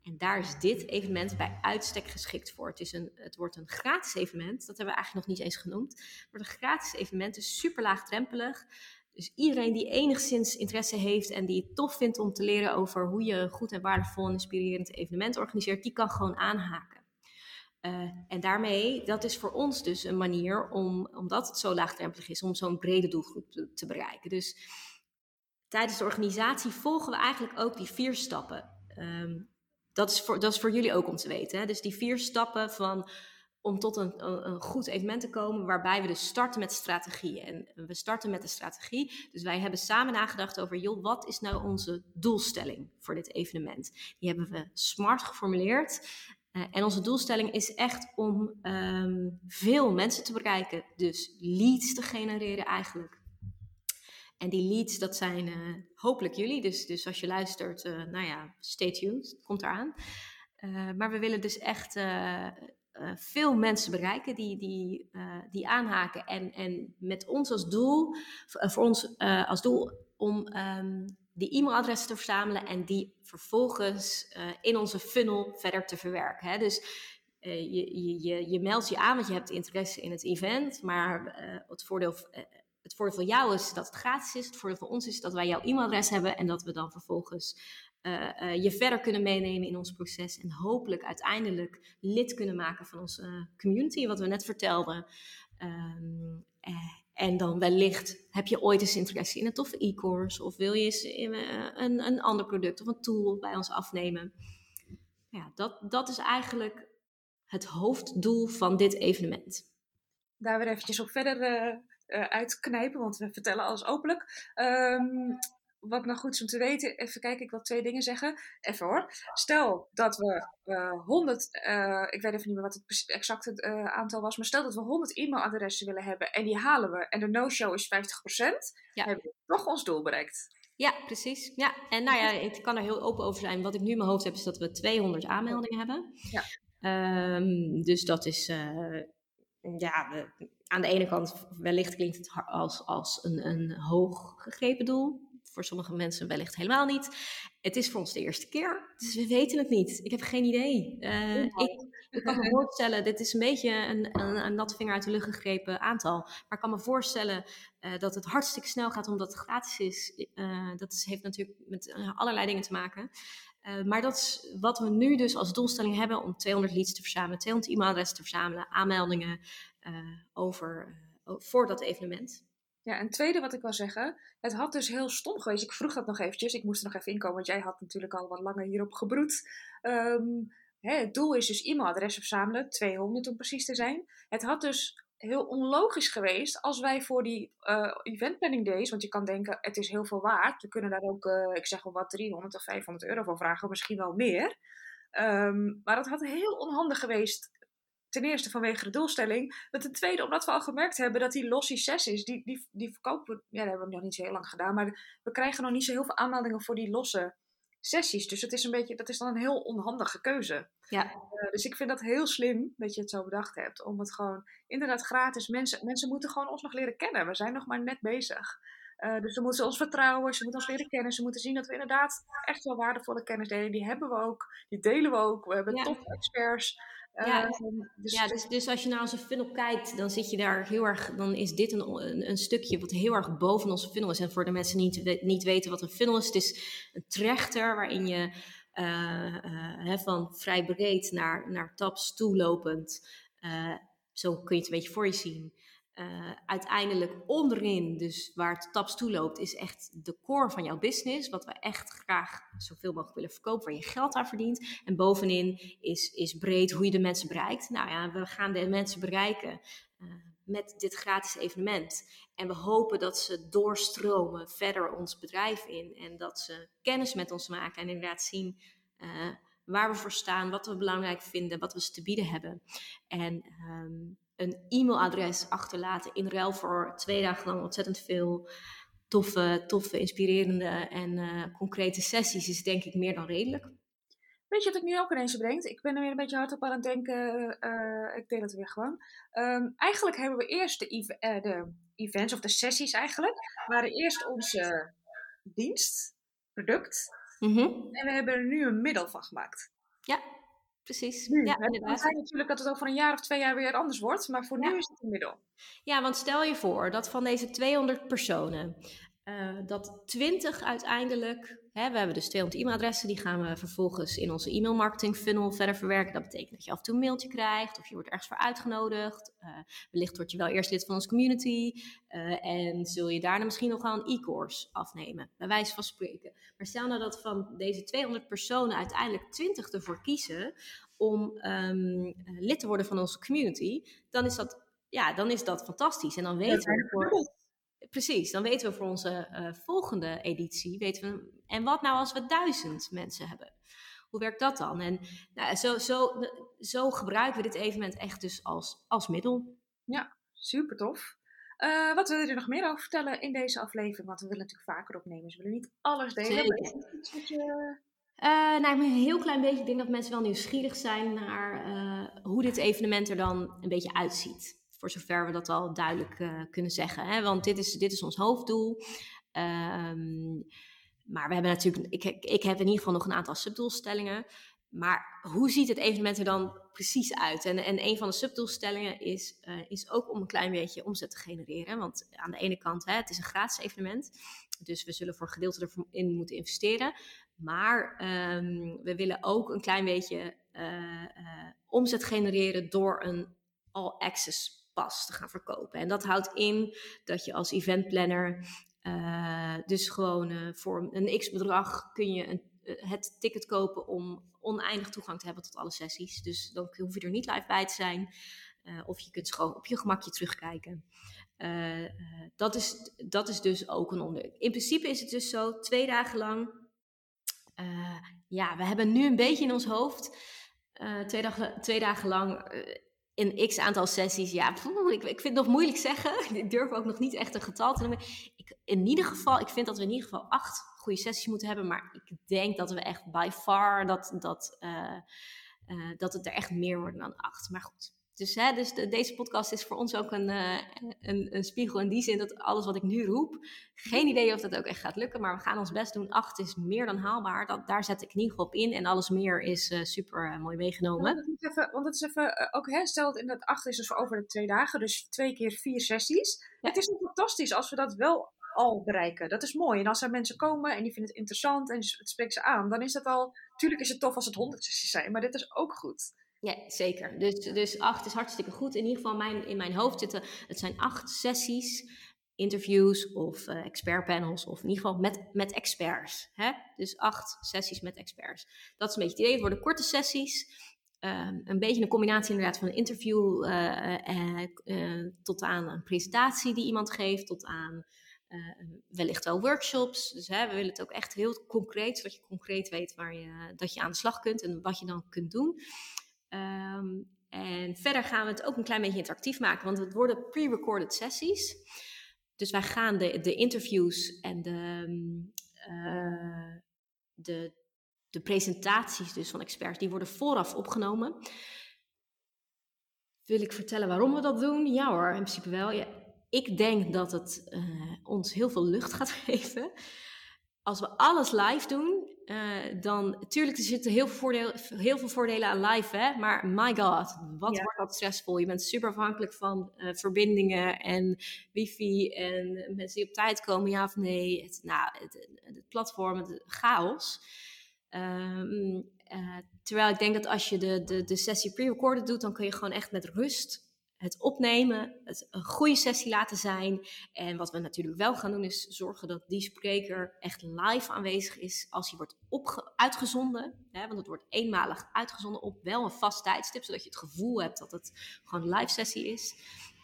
En daar is dit evenement bij uitstek geschikt voor. Het, is een, het wordt een gratis evenement. Dat hebben we eigenlijk nog niet eens genoemd. Het wordt een gratis evenement, dus super laagdrempelig. Dus iedereen die enigszins interesse heeft en die het tof vindt om te leren over hoe je goed en waardevol en inspirerend evenement organiseert, die kan gewoon aanhaken. Uh, en daarmee, dat is voor ons dus een manier om, omdat het zo laagdrempelig is, om zo'n brede doelgroep te, bereiken. Dus tijdens de organisatie volgen we eigenlijk ook die vier stappen. Um, dat, is voor, dat is voor jullie ook om te weten. Hè? Dus die vier stappen van om tot een, een, goed evenement te komen, waarbij we dus starten met strategie. En we starten met de strategie. Dus wij hebben samen nagedacht over, joh, wat is nou onze doelstelling voor dit evenement? Die hebben we smart geformuleerd. Uh, en onze doelstelling is echt om um, veel mensen te bereiken. Dus leads te genereren eigenlijk. En die leads, dat zijn uh, hopelijk jullie. Dus, dus als je luistert, uh, nou ja, stay tuned, komt eraan. maar we willen dus echt uh, veel mensen bereiken die, die, uh, die aanhaken. En, en met ons als doel, uh, voor ons als doel om um, die e-mailadressen te verzamelen en die vervolgens in onze funnel verder te verwerken. Hè? Dus je, je, je meldt je aan, want je hebt interesse in het event, maar het voordeel het voordeel voor jou is dat het gratis is. Het voordeel voor ons is dat wij jouw e-mailadres hebben en dat we dan vervolgens uh, uh, je verder kunnen meenemen in ons proces en hopelijk uiteindelijk lid kunnen maken van onze community, wat we net vertelden. Um, uh, en dan wellicht heb je ooit eens interesse in een toffe e-course of wil je een, een ander product of een tool bij ons afnemen. Ja, dat, dat is eigenlijk het hoofddoel van dit evenement. Daar weer eventjes op verder uh, uitknijpen, want we vertellen alles openlijk. Um, wat nog goed is om te weten, even kijken, ik wil twee dingen zeggen. Even hoor. Stel dat we uh, 100, uh, ik weet even niet meer wat het exacte uh, aantal was, maar stel dat we 100 e-mailadressen willen hebben en die halen we en de no-show is 50%, ja. hebben we toch ons doel bereikt. Ja, precies. Ja, en nou ja, ik kan er heel open over zijn. Wat ik nu in mijn hoofd heb, is dat we 200 aanmeldingen hebben. Ja. Um, dus dat is, ja, aan de ene kant wellicht klinkt het als, als een, een hoog gegrepen doel voor sommige mensen wellicht helemaal niet. Het is voor ons de eerste keer, dus we weten het niet. Ik heb geen idee. Uh, ik, ik kan me voorstellen, dit is een beetje een, een, een natte vinger uit de lucht gegrepen aantal. Maar ik kan me voorstellen uh, dat het hartstikke snel gaat omdat het gratis is. Uh, dat is, heeft natuurlijk met allerlei dingen te maken. Uh, maar dat is wat we nu dus als doelstelling hebben om 200 leads te verzamelen, 200 e-mailadressen te verzamelen, aanmeldingen over, voor dat evenement. Ja, en tweede wat ik wil zeggen, het had dus heel stom geweest. Ik vroeg dat nog eventjes, ik moest er nog even inkomen, want jij had natuurlijk al wat langer hierop gebroed. Um, hè, het doel is dus e-mailadressen verzamelen, 200 om precies te zijn. Het had dus heel onlogisch geweest als wij voor die uh, event days, want je kan denken het is heel veel waard, we kunnen daar ook, uh, ik zeg wel wat, 300 of 500 euro voor vragen, misschien wel meer. Um, maar dat had heel onhandig geweest ten eerste vanwege de doelstelling. Maar ten tweede omdat we al gemerkt hebben dat die losse sessies, die, die, die verkopen, ja, dat hebben we nog niet zo heel lang gedaan, maar we krijgen nog niet zo heel veel aanmeldingen voor die losse sessies. Dus het is een beetje, dat is dan een heel onhandige keuze. Ja. Uh, dus ik vind dat heel slim dat je het zo bedacht hebt. Om het gewoon inderdaad gratis. Mensen, mensen moeten gewoon ons nog leren kennen. We zijn nog maar net bezig. Uh, dus ze moeten ons vertrouwen, ze moeten ons leren kennen. Ze moeten zien dat we inderdaad echt wel waardevolle kennis delen. Die hebben we ook, die delen we ook. We hebben ja. top experts. Ja, uh, dus, ja dus, dus als je naar onze funnel kijkt, dan zit je daar heel erg, dan is dit een, een, een, stukje wat heel erg boven onze funnel is. En voor de mensen die niet, niet weten wat een funnel is, het is een trechter waarin je uh, uh, van vrij breed naar, naar tabs toelopend, zo kun je het een beetje voor je zien, uh, uiteindelijk onderin, dus waar het taps toe loopt, is echt de core van jouw business. Wat we echt graag zoveel mogelijk willen verkopen, waar je geld aan verdient. En bovenin is, is breed hoe je de mensen bereikt. Nou ja, we gaan de mensen bereiken uh, met dit gratis evenement. En we hopen dat ze doorstromen verder ons bedrijf in. En dat ze kennis met ons maken en inderdaad zien. Uh, waar we voor staan, wat we belangrijk vinden, wat we ze te bieden hebben. En um, een e-mailadres achterlaten in ruil voor twee dagen lang ontzettend veel toffe, toffe inspirerende en uh, concrete sessies is denk ik meer dan redelijk. Weet je wat ik nu ook ineens bedenk? Ik ben er weer een beetje hard op aan het denken. Uh, ik deel het weer gewoon. Um, eigenlijk hebben we eerst de, ev uh, de, events of de sessies eigenlijk. waren eerst onze dienst, product. Mm -hmm. En we hebben er nu een middel van gemaakt. Ja, precies. Nu, ja, inderdaad. natuurlijk dat het over een jaar of twee jaar weer anders wordt, maar voor ja. nu is het een middel. Ja, want stel je voor dat van deze 200 personen, uh, dat 20 uiteindelijk, hè, we hebben dus 200 e-mailadressen, die gaan we vervolgens in onze e-mail marketing funnel verder verwerken. Dat betekent dat je af en toe een mailtje krijgt of je wordt ergens voor uitgenodigd. Uh, wellicht word je wel eerst lid van onze community uh, en zul je daarna misschien nog wel een e-course afnemen, bij wijze van spreken. Maar stel nou dat van deze 200 personen uiteindelijk 20 ervoor kiezen om um, lid te worden van onze community, dan is dat, ja, dan is dat fantastisch. En dan weten we voor Precies, dan weten we voor onze uh, volgende editie, weten we, en wat nou als we duizend mensen hebben? Hoe werkt dat dan? En nou, zo, zo, zo gebruiken we dit evenement echt dus als, als middel. Ja, super tof. Uh, wat wil je er nog meer over vertellen in deze aflevering? Want we willen natuurlijk vaker opnemen, dus we willen niet alles delen. Zeker. Je... Uh, nou, een heel klein beetje. Ik denk dat mensen wel nieuwsgierig zijn naar uh, hoe dit evenement er dan een beetje uitziet. Voor zover we dat al duidelijk uh, kunnen zeggen. Hè? Want dit is, dit is ons hoofddoel. Um, maar we hebben natuurlijk, ik, ik heb in ieder geval nog een aantal subdoelstellingen. Maar hoe ziet het evenement er dan precies uit? En, en een van de subdoelstellingen is, uh, is ook om een klein beetje omzet te genereren. Want aan de ene kant, hè, het is een gratis evenement. Dus we zullen voor een gedeelte erin moeten investeren. Maar um, we willen ook een klein beetje uh, omzet genereren door een all-access pas te gaan verkopen. En dat houdt in dat je als eventplanner uh, dus gewoon uh, voor een x-bedrag kun je een, uh, het ticket kopen om oneindig toegang te hebben tot alle sessies. Dus dan hoef je er niet live bij te zijn. of je kunt gewoon op je gemakje terugkijken. dat, is, dat is dus ook een onderdeel. In principe is het dus zo, twee dagen lang. ja, we hebben nu een beetje in ons hoofd. twee, dagen, twee dagen lang in x aantal sessies, ja, ik, ik vind het nog moeilijk zeggen. Ik durf ook nog niet echt een getal te noemen. Ik, in ieder geval, ik vind dat we in ieder geval acht goede sessies moeten hebben. Maar ik denk dat we echt by far, dat, dat, uh, uh, dat het er echt meer worden dan acht. Maar goed, Dus, hè, dus deze podcast is voor ons ook een, uh, een, een, spiegel in die zin dat alles wat ik nu roep, geen idee of dat ook echt gaat lukken, maar we gaan ons best doen. Acht is meer dan haalbaar, dat, daar zet ik in ieder geval op in en alles meer is uh, super uh, mooi meegenomen. want, het even, want het is even, ook hè, stel in dat acht is dus over de twee dagen, dus twee keer vier sessies. Ja. Het is fantastisch als we dat wel al bereiken. Dat is mooi. En als er mensen komen en die vinden het interessant en het spreekt ze aan, dan is dat al. Tuurlijk is het tof als het honderd sessies zijn, maar dit is ook goed. Ja, zeker. Dus, dus acht is hartstikke goed. In ieder geval mijn, in mijn hoofd zitten, het zijn acht sessies, interviews of uh, expertpanels, of in ieder geval met, met experts. Hè? Dus acht sessies met experts. Dat is een beetje het idee. Het worden korte sessies. Um, een beetje een combinatie inderdaad van een interview uh, uh, tot aan een presentatie die iemand geeft, tot aan wellicht wel workshops. Dus hè, we willen het ook echt heel concreet, zodat je concreet weet waar je, dat je aan de slag kunt en wat je dan kunt doen. Um, en verder gaan we het ook een klein beetje interactief maken, want het worden pre-recorded sessies. Dus wij gaan de, de interviews en de, uh, de, de presentaties dus van experts, die worden vooraf opgenomen. Wil ik vertellen waarom we dat doen? Ja hoor, in principe wel. Ja, ik denk dat het uh, ons heel veel lucht gaat geven. Als we alles live doen, uh, dan, natuurlijk, er zitten heel veel, voordelen, heel veel voordelen aan live, hè? maar my god, wat wordt dat stressvol. Je bent super afhankelijk van uh, verbindingen en wifi en mensen die op tijd komen, ja of nee. Het, nou, het, het platform, het chaos. Um, uh, terwijl ik denk dat als je de, de, de sessie pre-recorded doet, dan kun je gewoon echt met rust het opnemen, het een goede sessie laten zijn. En wat we natuurlijk wel gaan doen, is zorgen dat die spreker echt live aanwezig is als hij wordt uitgezonden. Hè, want het wordt eenmalig uitgezonden op wel een vast tijdstip, zodat je het gevoel hebt dat het gewoon een live sessie is.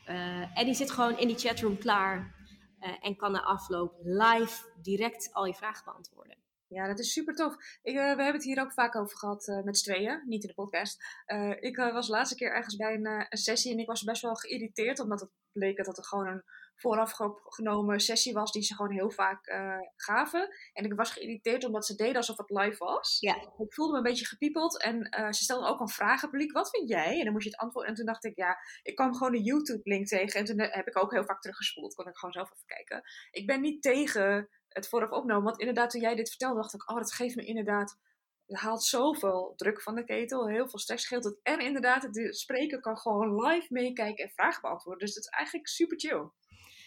Uh, en die zit gewoon in die chatroom klaar uh, en kan na afloop live direct al je vragen beantwoorden. Ja, dat is super tof. Ik, uh, we hebben het hier ook vaak over gehad uh, met z'n tweeën, niet in de podcast. Uh, ik was de laatste keer ergens bij een, een, sessie en ik was best wel geïrriteerd, omdat het bleek dat het gewoon een voorafgenomen sessie was die ze gewoon heel vaak gaven. En ik was geïrriteerd omdat ze deden alsof het live was. Ja. Ik voelde me een beetje gepiepeld en ze stelden ook een vragen publiek. Wat vind jij? En dan moest je het antwoorden. En toen dacht ik, ja, ik kwam gewoon een YouTube-link tegen. En toen heb ik ook heel vaak teruggespoeld. Kon ik gewoon zelf even kijken. Ik ben niet tegen het vooraf opnam. Want inderdaad, toen jij dit vertelde, dacht ik, oh, dat geeft me inderdaad, het haalt zoveel druk van de ketel, heel veel stress scheelt het. En inderdaad, de spreker kan gewoon live meekijken en vragen beantwoorden. Dus dat is eigenlijk super chill.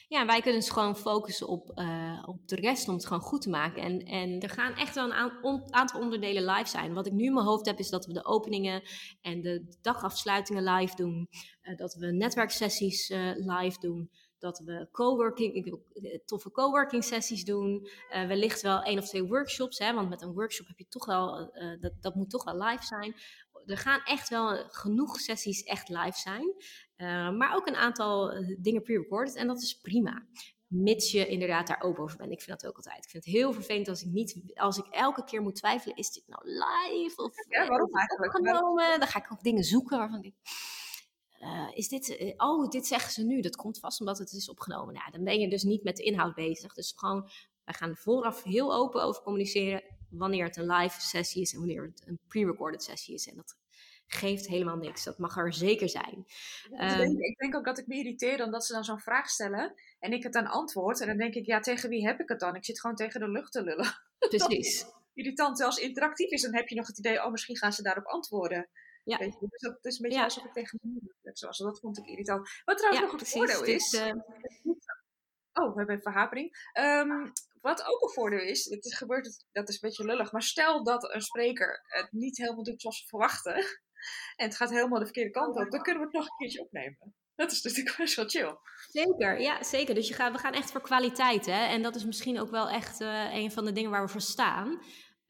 Ja, wij kunnen dus gewoon focussen op, uh, op de rest om het gewoon goed te maken. En, en er gaan echt wel een aantal onderdelen live zijn. Wat ik nu in mijn hoofd heb, is dat we de openingen en de dagafsluitingen live doen. Uh, dat we netwerksessies uh, live doen dat we coworking, ik wil eh, toffe coworking sessies doen. Uh, wellicht wel één of twee workshops, hè, want met een workshop heb je toch wel, uh, dat, dat moet toch wel live zijn. Er gaan echt wel genoeg sessies echt live zijn, uh, maar ook een aantal dingen pre-recorded en dat is prima. Mits je inderdaad daar open over bent. Ik vind dat ook altijd. Ik vind het heel vervelend als ik niet, als ik elke keer moet twijfelen, is dit nou live of, ja, waarom eigenlijk? opgenomen? Dan ga ik ook dingen zoeken waarvan ik uh, is dit, uh, oh, dit zeggen ze nu, dat komt vast omdat het is opgenomen. Nou, dan ben je dus niet met de inhoud bezig. Dus gewoon, wij gaan vooraf heel open over communiceren wanneer het een live sessie is en wanneer het een pre-recorded sessie is. En dat geeft helemaal niks. Dat mag er zeker zijn. Ja, um, ik denk ook dat ik me irriteer dan dat ze dan zo'n vraag stellen en ik het dan antwoord. En dan denk ik, ja, tegen wie heb ik het dan? Ik zit gewoon tegen de lucht te lullen. Precies. irritant. Als het interactief is, dan heb je nog het idee, oh, misschien gaan ze daarop antwoorden. Ja. Weet je? Dus dat is een beetje ja. alsof ik tegen de zoals Dat vond ik irritant. Wat trouwens ja, nog een voordeel is... Uh... Oh, we hebben een verhapering. Um, wat ook een voordeel is, het is gebeurd, dat is een beetje lullig, maar stel dat een spreker het niet helemaal doet zoals we verwachten, en het gaat helemaal de verkeerde kant op, dan kunnen we het nog een keertje opnemen. Dat is natuurlijk best wel chill. Zeker, ja, zeker. Dus je gaat, we gaan echt voor kwaliteit, hè. En dat is misschien ook wel echt uh, een van de dingen waar we voor staan.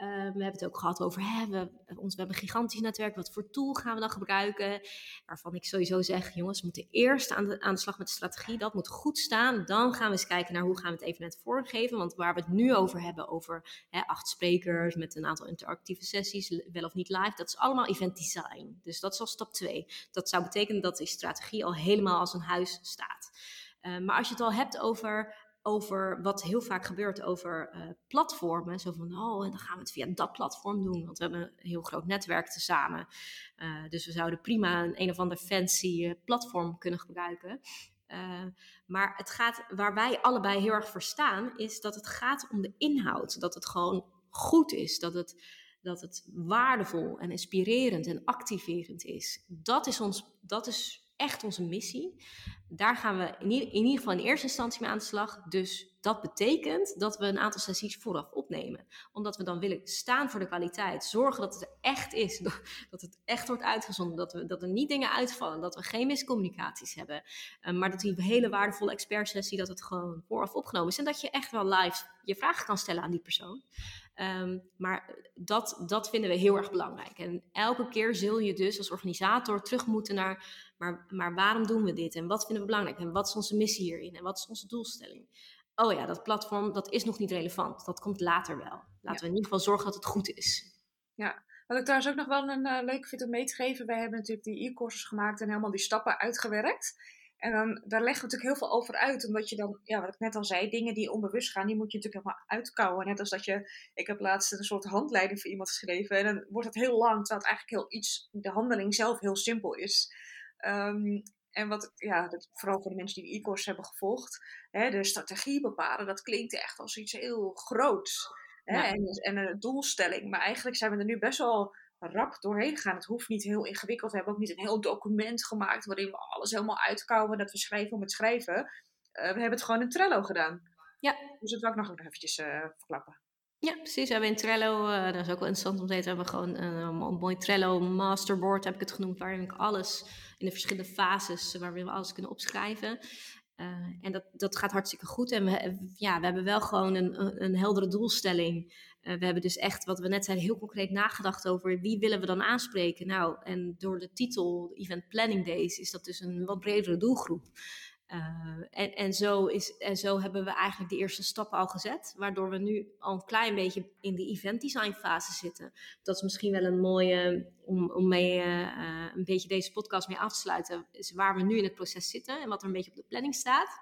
Uh, we hebben het ook gehad over, hè, we, ons, we hebben een gigantisch netwerk, wat voor tool gaan we dan gebruiken? Waarvan ik sowieso zeg, jongens, we moeten eerst aan de, aan de slag met de strategie, dat moet goed staan. Dan gaan we eens kijken naar hoe gaan we het evenement vormgeven. Want waar we het nu over hebben, over hè, acht sprekers met een aantal interactieve sessies, wel of niet live, dat is allemaal event design. Dus dat is al stap 2. Dat zou betekenen dat die strategie al helemaal als een huis staat. Uh, maar als je het al hebt over over wat heel vaak gebeurt over uh, platformen. Zo van, oh, en dan gaan we het via dat platform doen, want we hebben een heel groot netwerk tezamen. Uh, dus we zouden prima een een of ander fancy uh, platform kunnen gebruiken. maar het gaat, waar wij allebei heel erg voor staan, is dat het gaat om de inhoud. Dat het gewoon goed is, dat het, dat het waardevol en inspirerend en activerend is. Dat is, ons, dat is echt onze missie. Daar gaan we in ieder, geval in eerste instantie mee aan de slag. Dus dat betekent dat we een aantal sessies vooraf opnemen. Omdat we dan willen staan voor de kwaliteit. Zorgen dat het echt is. Dat het echt wordt uitgezonden. Dat, we, dat er niet dingen uitvallen. Dat we geen miscommunicaties hebben. Uh, maar dat die hele waardevolle expertsessie, dat het gewoon vooraf opgenomen is. En dat je echt wel live je vragen kan stellen aan die persoon. Um, maar dat, dat vinden we heel erg belangrijk. En elke keer zul je dus als organisator terug moeten naar maar, maar waarom doen we dit? En wat vinden we belangrijk? En wat is onze missie hierin? En wat is onze doelstelling? Oh ja, dat platform, dat is nog niet relevant. Dat komt later wel. Laten we in ieder geval zorgen dat het goed is. Ja, wat ik trouwens ook nog wel een uh, leuk vind om mee te geven. Wij hebben natuurlijk die e-courses gemaakt en helemaal die stappen uitgewerkt. En dan, daar leggen we natuurlijk heel veel over uit. Omdat je dan, ja, wat ik net al zei, dingen die onbewust gaan, die moet je natuurlijk helemaal uitkouwen. Net als dat je, ik heb laatst een soort handleiding voor iemand geschreven. En dan wordt het heel lang, terwijl het eigenlijk heel iets, de handeling zelf heel simpel is. Um, en wat, ja, dat, vooral voor de mensen die de e-course hebben gevolgd, hè, de strategie bepalen, dat klinkt echt als iets heel groots. Hè, en, en een doelstelling. Maar eigenlijk zijn we er nu best wel rap doorheen gegaan. Het hoeft niet heel ingewikkeld. We hebben ook niet een heel document gemaakt waarin we alles helemaal uitkouwen, dat we schrijven om het schrijven. Uh, we hebben het gewoon in Trello gedaan. Ja. Dus dat wil ik nog eventjes uh, verklappen. Ja, precies. We hebben in Trello, uh, dat is ook wel interessant om te weten, hebben we gewoon een, een, mooi Trello masterboard, heb ik het genoemd, waarin ik alles in de verschillende fases, waarin we alles kunnen opschrijven. Uh, en dat, dat gaat hartstikke goed. En we, ja, we hebben wel gewoon een, een heldere doelstelling. Uh, we hebben dus echt, wat we net zeiden, heel concreet nagedacht over wie willen we dan aanspreken. Nou, en door de titel Event Planning Days is dat dus een wat bredere doelgroep. Uh, en, en, zo is, en zo hebben we eigenlijk de eerste stappen al gezet, waardoor we nu al een klein beetje in de event design fase zitten. Dat is misschien wel een mooie, om, om mee uh, een beetje deze podcast mee af te sluiten, is waar we nu in het proces zitten en wat er een beetje op de planning staat.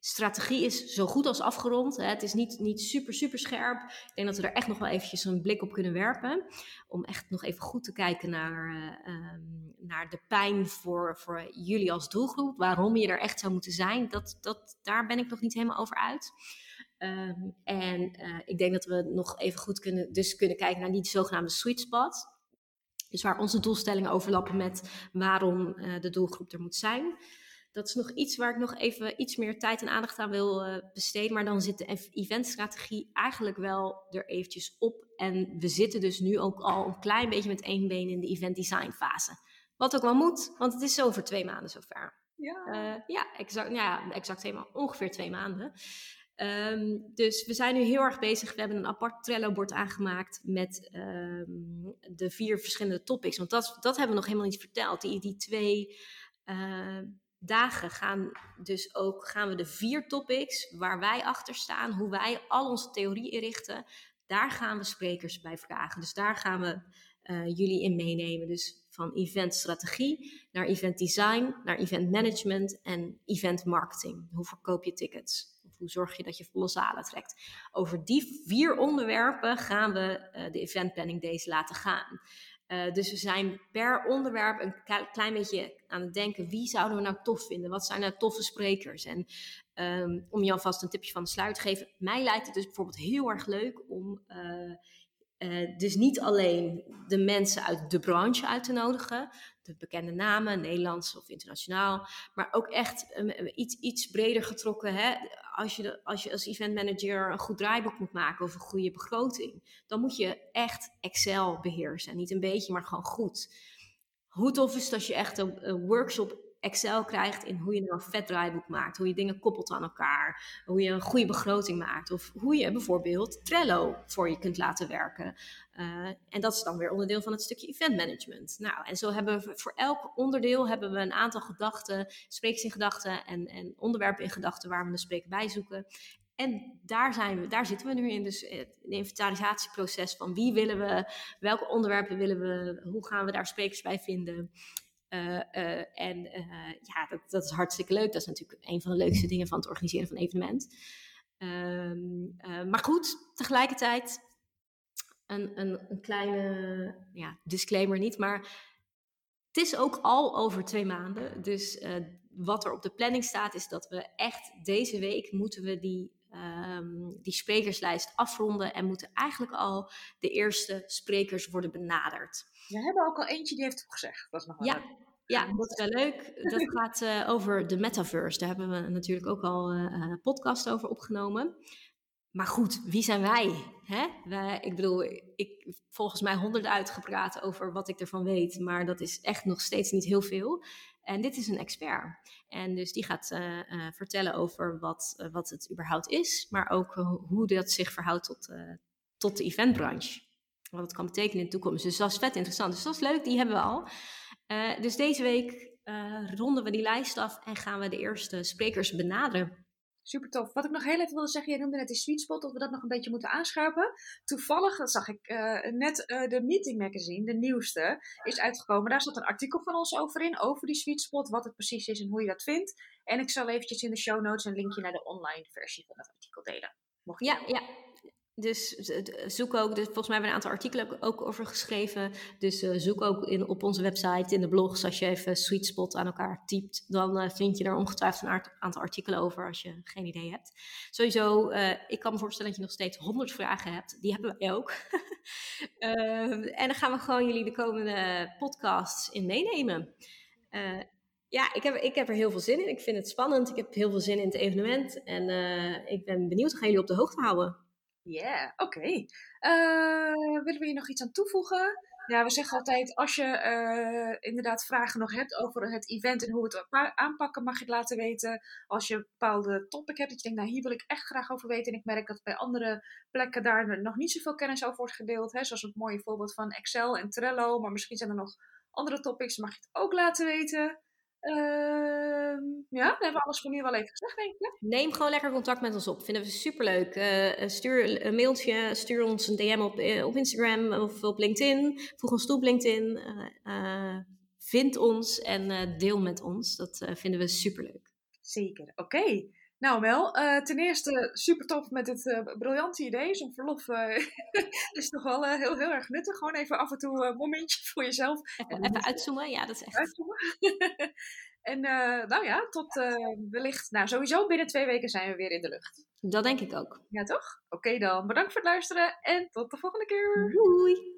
Strategie is zo goed als afgerond. Het is niet, niet super, super scherp. Ik denk dat we er echt nog wel eventjes een blik op kunnen werpen. Om echt nog even goed te kijken naar, uh, um, naar de pijn voor, voor jullie als doelgroep. Waarom je er echt zou moeten zijn. Dat, dat, daar ben ik nog niet helemaal over uit. Um, en uh, ik denk dat we nog even goed kunnen, dus kunnen kijken naar die zogenaamde sweet spot. Dus waar onze doelstellingen overlappen met waarom uh, de doelgroep er moet zijn dat is nog iets waar ik nog even iets meer tijd en aandacht aan wil uh, besteden. Maar dan zit de eventstrategie eigenlijk wel er eventjes op. En we zitten dus nu ook al een klein beetje met één been in de event design fase. Wat ook wel moet, want het is over twee maanden zover. Ja, uh, ja, exact, ja, exact maanden, ongeveer twee maanden. Um, dus we zijn nu heel erg bezig. We hebben een apart Trello-bord aangemaakt met um, de vier verschillende topics. Want dat, dat hebben we nog helemaal niet verteld. Die, die twee uh, dagen gaan dus ook gaan we de vier topics waar wij achter staan, hoe wij al onze theorie inrichten, daar gaan we sprekers bij vragen. Dus daar gaan we uh, jullie in meenemen. Dus van eventstrategie naar event design, naar event management en event marketing. Hoe verkoop je tickets? Hoe zorg je dat je volle zalen trekt? Over die vier onderwerpen gaan we uh, de event planning days laten gaan. Uh, dus we zijn per onderwerp een klein beetje aan het denken: wie zouden we nou tof vinden? Wat zijn nou toffe sprekers? En um, om je alvast een tipje van de sluit te geven, mij lijkt het dus bijvoorbeeld heel erg leuk om. Uh, uh, dus niet alleen de mensen uit de branche uit te nodigen, de bekende namen, Nederlands of internationaal, maar ook echt um, iets, iets breder getrokken. Hè? Als, je als je als event manager een goed draaiboek moet maken of een goede begroting, dan moet je echt Excel beheersen. Niet een beetje, maar gewoon goed. Hoe tof is het als je echt een, een workshop Excel krijgt in hoe je nou een vet draaiboek maakt, hoe je dingen koppelt aan elkaar, hoe je een goede begroting maakt of hoe je bijvoorbeeld Trello voor je kunt laten werken. Uh, en dat is dan weer onderdeel van het stukje event management. Nou, en zo hebben we voor elk onderdeel hebben we een aantal gedachten, sprekers in gedachten en, en onderwerpen in gedachten waar we de spreker bij zoeken. En daar, zijn we, daar zitten we nu in. Dus het inventarisatieproces van wie willen we, welke onderwerpen willen we, hoe gaan we daar sprekers bij vinden. En ja, dat, dat is hartstikke leuk. Dat is natuurlijk een van de leukste dingen van het organiseren van een evenement. Ehm, maar goed, tegelijkertijd een, een, een kleine ja, disclaimer niet, maar het is ook al over twee maanden. Dus wat er op de planning staat, is dat we echt deze week moeten we die, um, die sprekerslijst afronden en moeten eigenlijk al de eerste sprekers worden benaderd. We hebben ook al eentje die heeft gezegd. Dat is nog wel ja, ja, dat is wel leuk. Dat gaat uh, over de metaverse. Daar hebben we natuurlijk ook al uh, een podcast over opgenomen. Maar goed, wie zijn wij? Hè? wij ik bedoel, ik volgens mij honderden uitgepraat over wat ik ervan weet, maar dat is echt nog steeds niet heel veel. En dit is een expert. En dus die gaat uh, uh, vertellen over wat, uh, wat het überhaupt is, maar ook hoe dat zich verhoudt tot, tot de eventbranche. Wat het kan betekenen in de toekomst. Dus dat is vet interessant. Dus dat is leuk, die hebben we al. dus deze week ronden we die lijst af en gaan we de eerste sprekers benaderen. Super tof. Wat ik nog heel even wilde zeggen, jij noemde net die sweet spot, dat we dat nog een beetje moeten aanscherpen. Toevallig, zag ik uh, net, uh, de Meeting Magazine, de nieuwste, is uitgekomen. Daar zat een artikel van ons over in, over die sweet spot, wat het precies is en hoe je dat vindt. En ik zal eventjes in de show notes een linkje naar de online versie van dat artikel delen. Mocht ja, ja, dus zoek ook, dus volgens mij hebben we een aantal artikelen ook over geschreven. Dus uh, zoek ook in, op onze website, in de blogs, als je even Sweet Spot aan elkaar typt, dan uh, vind je er ongetwijfeld een aantal artikelen over als je geen idee hebt. Sowieso, uh, ik kan me voorstellen dat je nog steeds honderd vragen hebt. Die hebben wij ook. En dan gaan we gewoon jullie de komende podcasts in meenemen. ja, ik heb, ik heb er heel veel zin in. Ik vind het spannend. Ik heb heel veel zin in het evenement. En ik ben benieuwd. Gaan jullie op de hoogte houden? Yeah, oké. Okay. Uh, willen we hier nog iets aan toevoegen? Ja, we zeggen altijd, als je uh, inderdaad vragen nog hebt over het event en hoe we het aanpakken, mag je het laten weten. Als je een bepaalde topic hebt, dat je denkt, nou hier wil ik echt graag over weten. En ik merk dat bij andere plekken daar nog niet zoveel kennis over wordt gedeeld. Hè? Zoals het mooie voorbeeld van Excel en Trello. Maar misschien zijn er nog andere topics, mag je het ook laten weten. Uh, ja, dan hebben we alles voor nu wel even gezegd, denk ik. Neem gewoon lekker contact met ons op. Vinden we superleuk. Uh, stuur een mailtje, stuur ons een DM op, uh, op Instagram of op LinkedIn. Voeg ons toe op LinkedIn. Vind ons en deel met ons. Dat vinden we superleuk. Zeker, oké. Okay. Nou Mel, uh, ten eerste super tof met dit uh, briljante idee. Zo'n verlof uh, is toch wel heel, heel erg nuttig. Gewoon even af en toe een momentje voor jezelf. Even, even uitzoomen, ja dat is echt. Uitzoomen. en nou ja, tot wellicht, nou sowieso binnen twee weken zijn we weer in de lucht. Dat denk ik ook. Ja toch? Oké okay dan, bedankt voor het luisteren en tot de volgende keer. Doei!